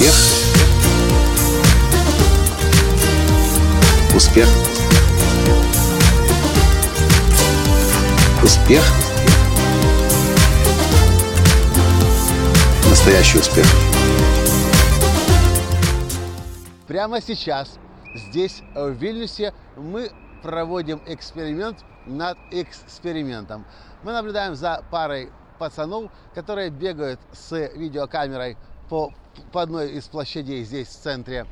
Успех. Успех. Успех. Настоящий успех. Прямо сейчас, здесь, в Вильнюсе, мы проводим эксперимент над экспериментом. Мы наблюдаем за парой пацанов, которые бегают с видеокамерой по, по одной из площадей здесь, в центре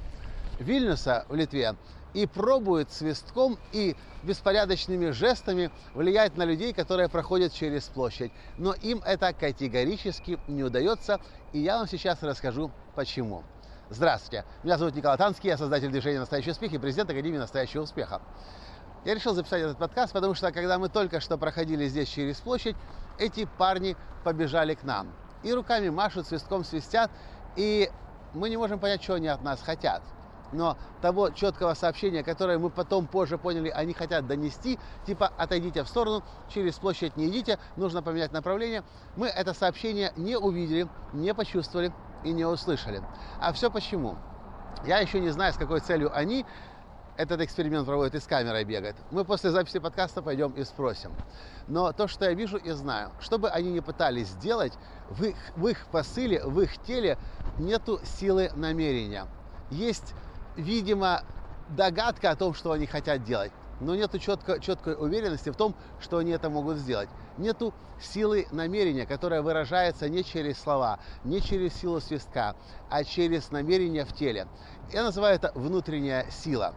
Вильнюса, в Литве, и пробуют свистком и беспорядочными жестами влиять на людей, которые проходят через площадь. Но им это категорически не удается, и я вам сейчас расскажу почему. Здравствуйте, меня зовут Николай Танский, я создатель движения «Настоящий успех» и президент Академии «Настоящего успеха». Я решил записать этот подкаст, потому что когда мы только что проходили здесь через площадь, эти парни побежали к нам. И руками машут, свистком свистят, и мы не можем понять, что они от нас хотят. Но того четкого сообщения, которое мы потом позже поняли, они хотят донести, типа отойдите в сторону, через площадь не идите, нужно поменять направление, мы это сообщение не увидели, не почувствовали и не услышали. А все почему? Я еще не знаю, с какой целью они этот эксперимент проводят и с камерой бегают. Мы после записи подкаста пойдем и спросим. Но то, что я вижу и знаю, что бы они ни пытались сделать, в их, в их посыле, в их теле нету силы намерения. Есть, видимо, догадка о том, что они хотят делать, но нету четко, четкой уверенности в том, что они это могут сделать. Нету силы намерения, которая выражается не через слова, не через силу свистка, а через намерение в теле. Я называю это внутренняя сила.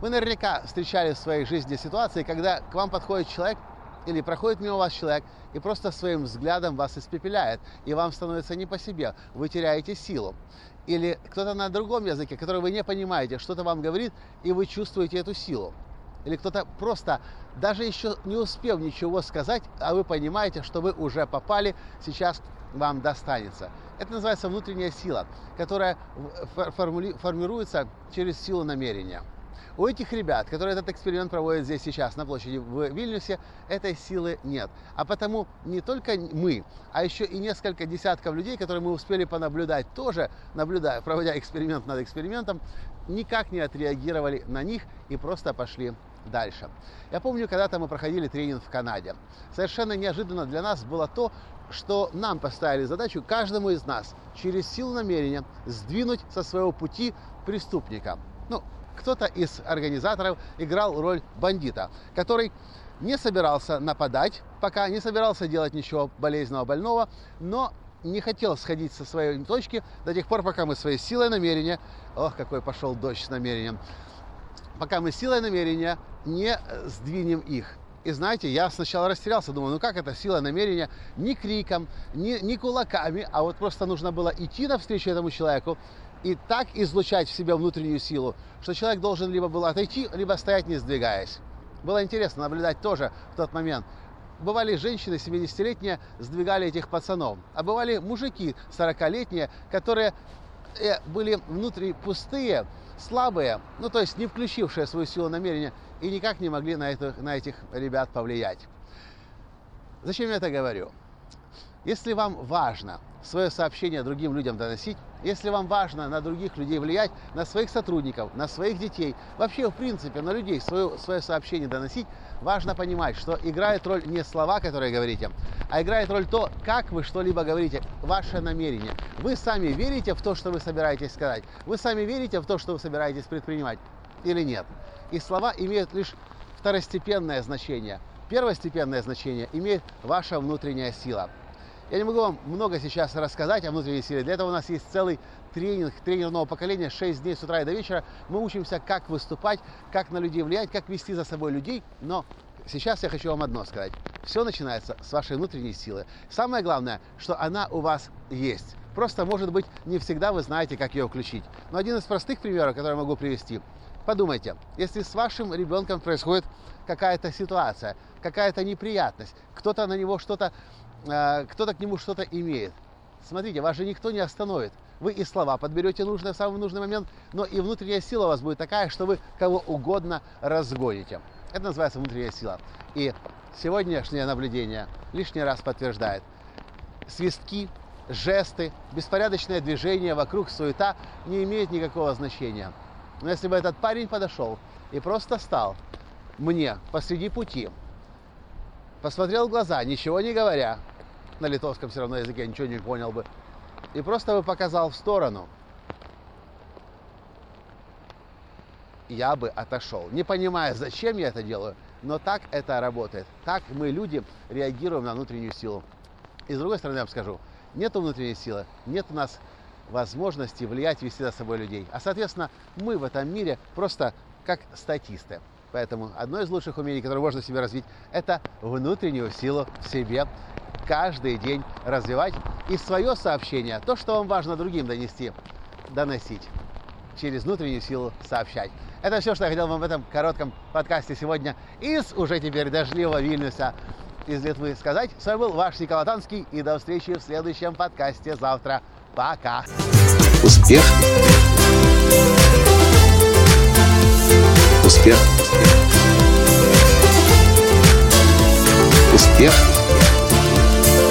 Вы наверняка встречали в своей жизни ситуации, когда к вам подходит человек или проходит мимо вас человек и просто своим взглядом вас испепеляет, и вам становится не по себе, вы теряете силу. Или кто-то на другом языке, который вы не понимаете, что-то вам говорит, и вы чувствуете эту силу. Или кто-то просто, даже еще не успев ничего сказать, а вы понимаете, что вы уже попали, сейчас вам достанется. Это называется внутренняя сила, которая формируется через силу намерения. У этих ребят, которые этот эксперимент проводят здесь сейчас, на площади в Вильнюсе, этой силы нет. А потому не только мы, а еще и несколько десятков людей, которые мы успели понаблюдать тоже, наблюдая, проводя эксперимент над экспериментом, никак не отреагировали на них и просто пошли дальше. Я помню, когда-то мы проходили тренинг в Канаде. Совершенно неожиданно для нас было то, что нам поставили задачу каждому из нас через силу намерения сдвинуть со своего пути преступника. Ну, кто-то из организаторов играл роль бандита, который не собирался нападать, пока не собирался делать ничего болезненного, больного, но не хотел сходить со своей точки до тех пор, пока мы своей силой намерения, ох, какой пошел дождь с намерением, пока мы силой намерения не сдвинем их. И знаете, я сначала растерялся, думаю, ну как это сила намерения? Ни криком, ни, ни кулаками, а вот просто нужно было идти навстречу этому человеку, и так излучать в себе внутреннюю силу, что человек должен либо был отойти, либо стоять не сдвигаясь. Было интересно наблюдать тоже в тот момент. Бывали женщины 70-летние, сдвигали этих пацанов, а бывали мужики 40-летние, которые э, были внутри пустые, слабые, ну то есть не включившие свою силу намерения и никак не могли на, это, на этих ребят повлиять. Зачем я это говорю? Если вам важно свое сообщение другим людям доносить, если вам важно на других людей влиять, на своих сотрудников, на своих детей, вообще, в принципе, на людей свое, свое сообщение доносить, важно понимать, что играет роль не слова, которые говорите, а играет роль то, как вы что-либо говорите, ваше намерение. Вы сами верите в то, что вы собираетесь сказать? Вы сами верите в то, что вы собираетесь предпринимать или нет? И слова имеют лишь второстепенное значение. Первостепенное значение имеет ваша внутренняя сила – я не могу вам много сейчас рассказать о внутренней силе. Для этого у нас есть целый тренинг, тренер нового поколения, 6 дней с утра и до вечера. Мы учимся, как выступать, как на людей влиять, как вести за собой людей. Но сейчас я хочу вам одно сказать. Все начинается с вашей внутренней силы. Самое главное, что она у вас есть. Просто, может быть, не всегда вы знаете, как ее включить. Но один из простых примеров, который я могу привести. Подумайте, если с вашим ребенком происходит какая-то ситуация, какая-то неприятность, кто-то на него что-то кто-то к нему что-то имеет. Смотрите, вас же никто не остановит. Вы и слова подберете нужные в самый нужный момент, но и внутренняя сила у вас будет такая, что вы кого угодно разгоните. Это называется внутренняя сила. И сегодняшнее наблюдение лишний раз подтверждает. Свистки, жесты, беспорядочное движение, вокруг суета не имеет никакого значения. Но если бы этот парень подошел и просто стал мне посреди пути, посмотрел в глаза, ничего не говоря, на литовском все равно языке ничего не понял бы, и просто бы показал в сторону, я бы отошел. Не понимая, зачем я это делаю, но так это работает. Так мы, люди, реагируем на внутреннюю силу. И с другой стороны, я вам скажу, нет внутренней силы, нет у нас возможности влиять, вести за собой людей. А, соответственно, мы в этом мире просто как статисты. Поэтому одно из лучших умений, которое можно себе развить, это внутреннюю силу в себе каждый день развивать и свое сообщение, то, что вам важно другим донести, доносить через внутреннюю силу сообщать. Это все, что я хотел вам в этом коротком подкасте сегодня из уже теперь дождливого Вильнюса из Литвы сказать. С вами был ваш Николай Танский и до встречи в следующем подкасте завтра. Пока! Успех! Успех! Успех!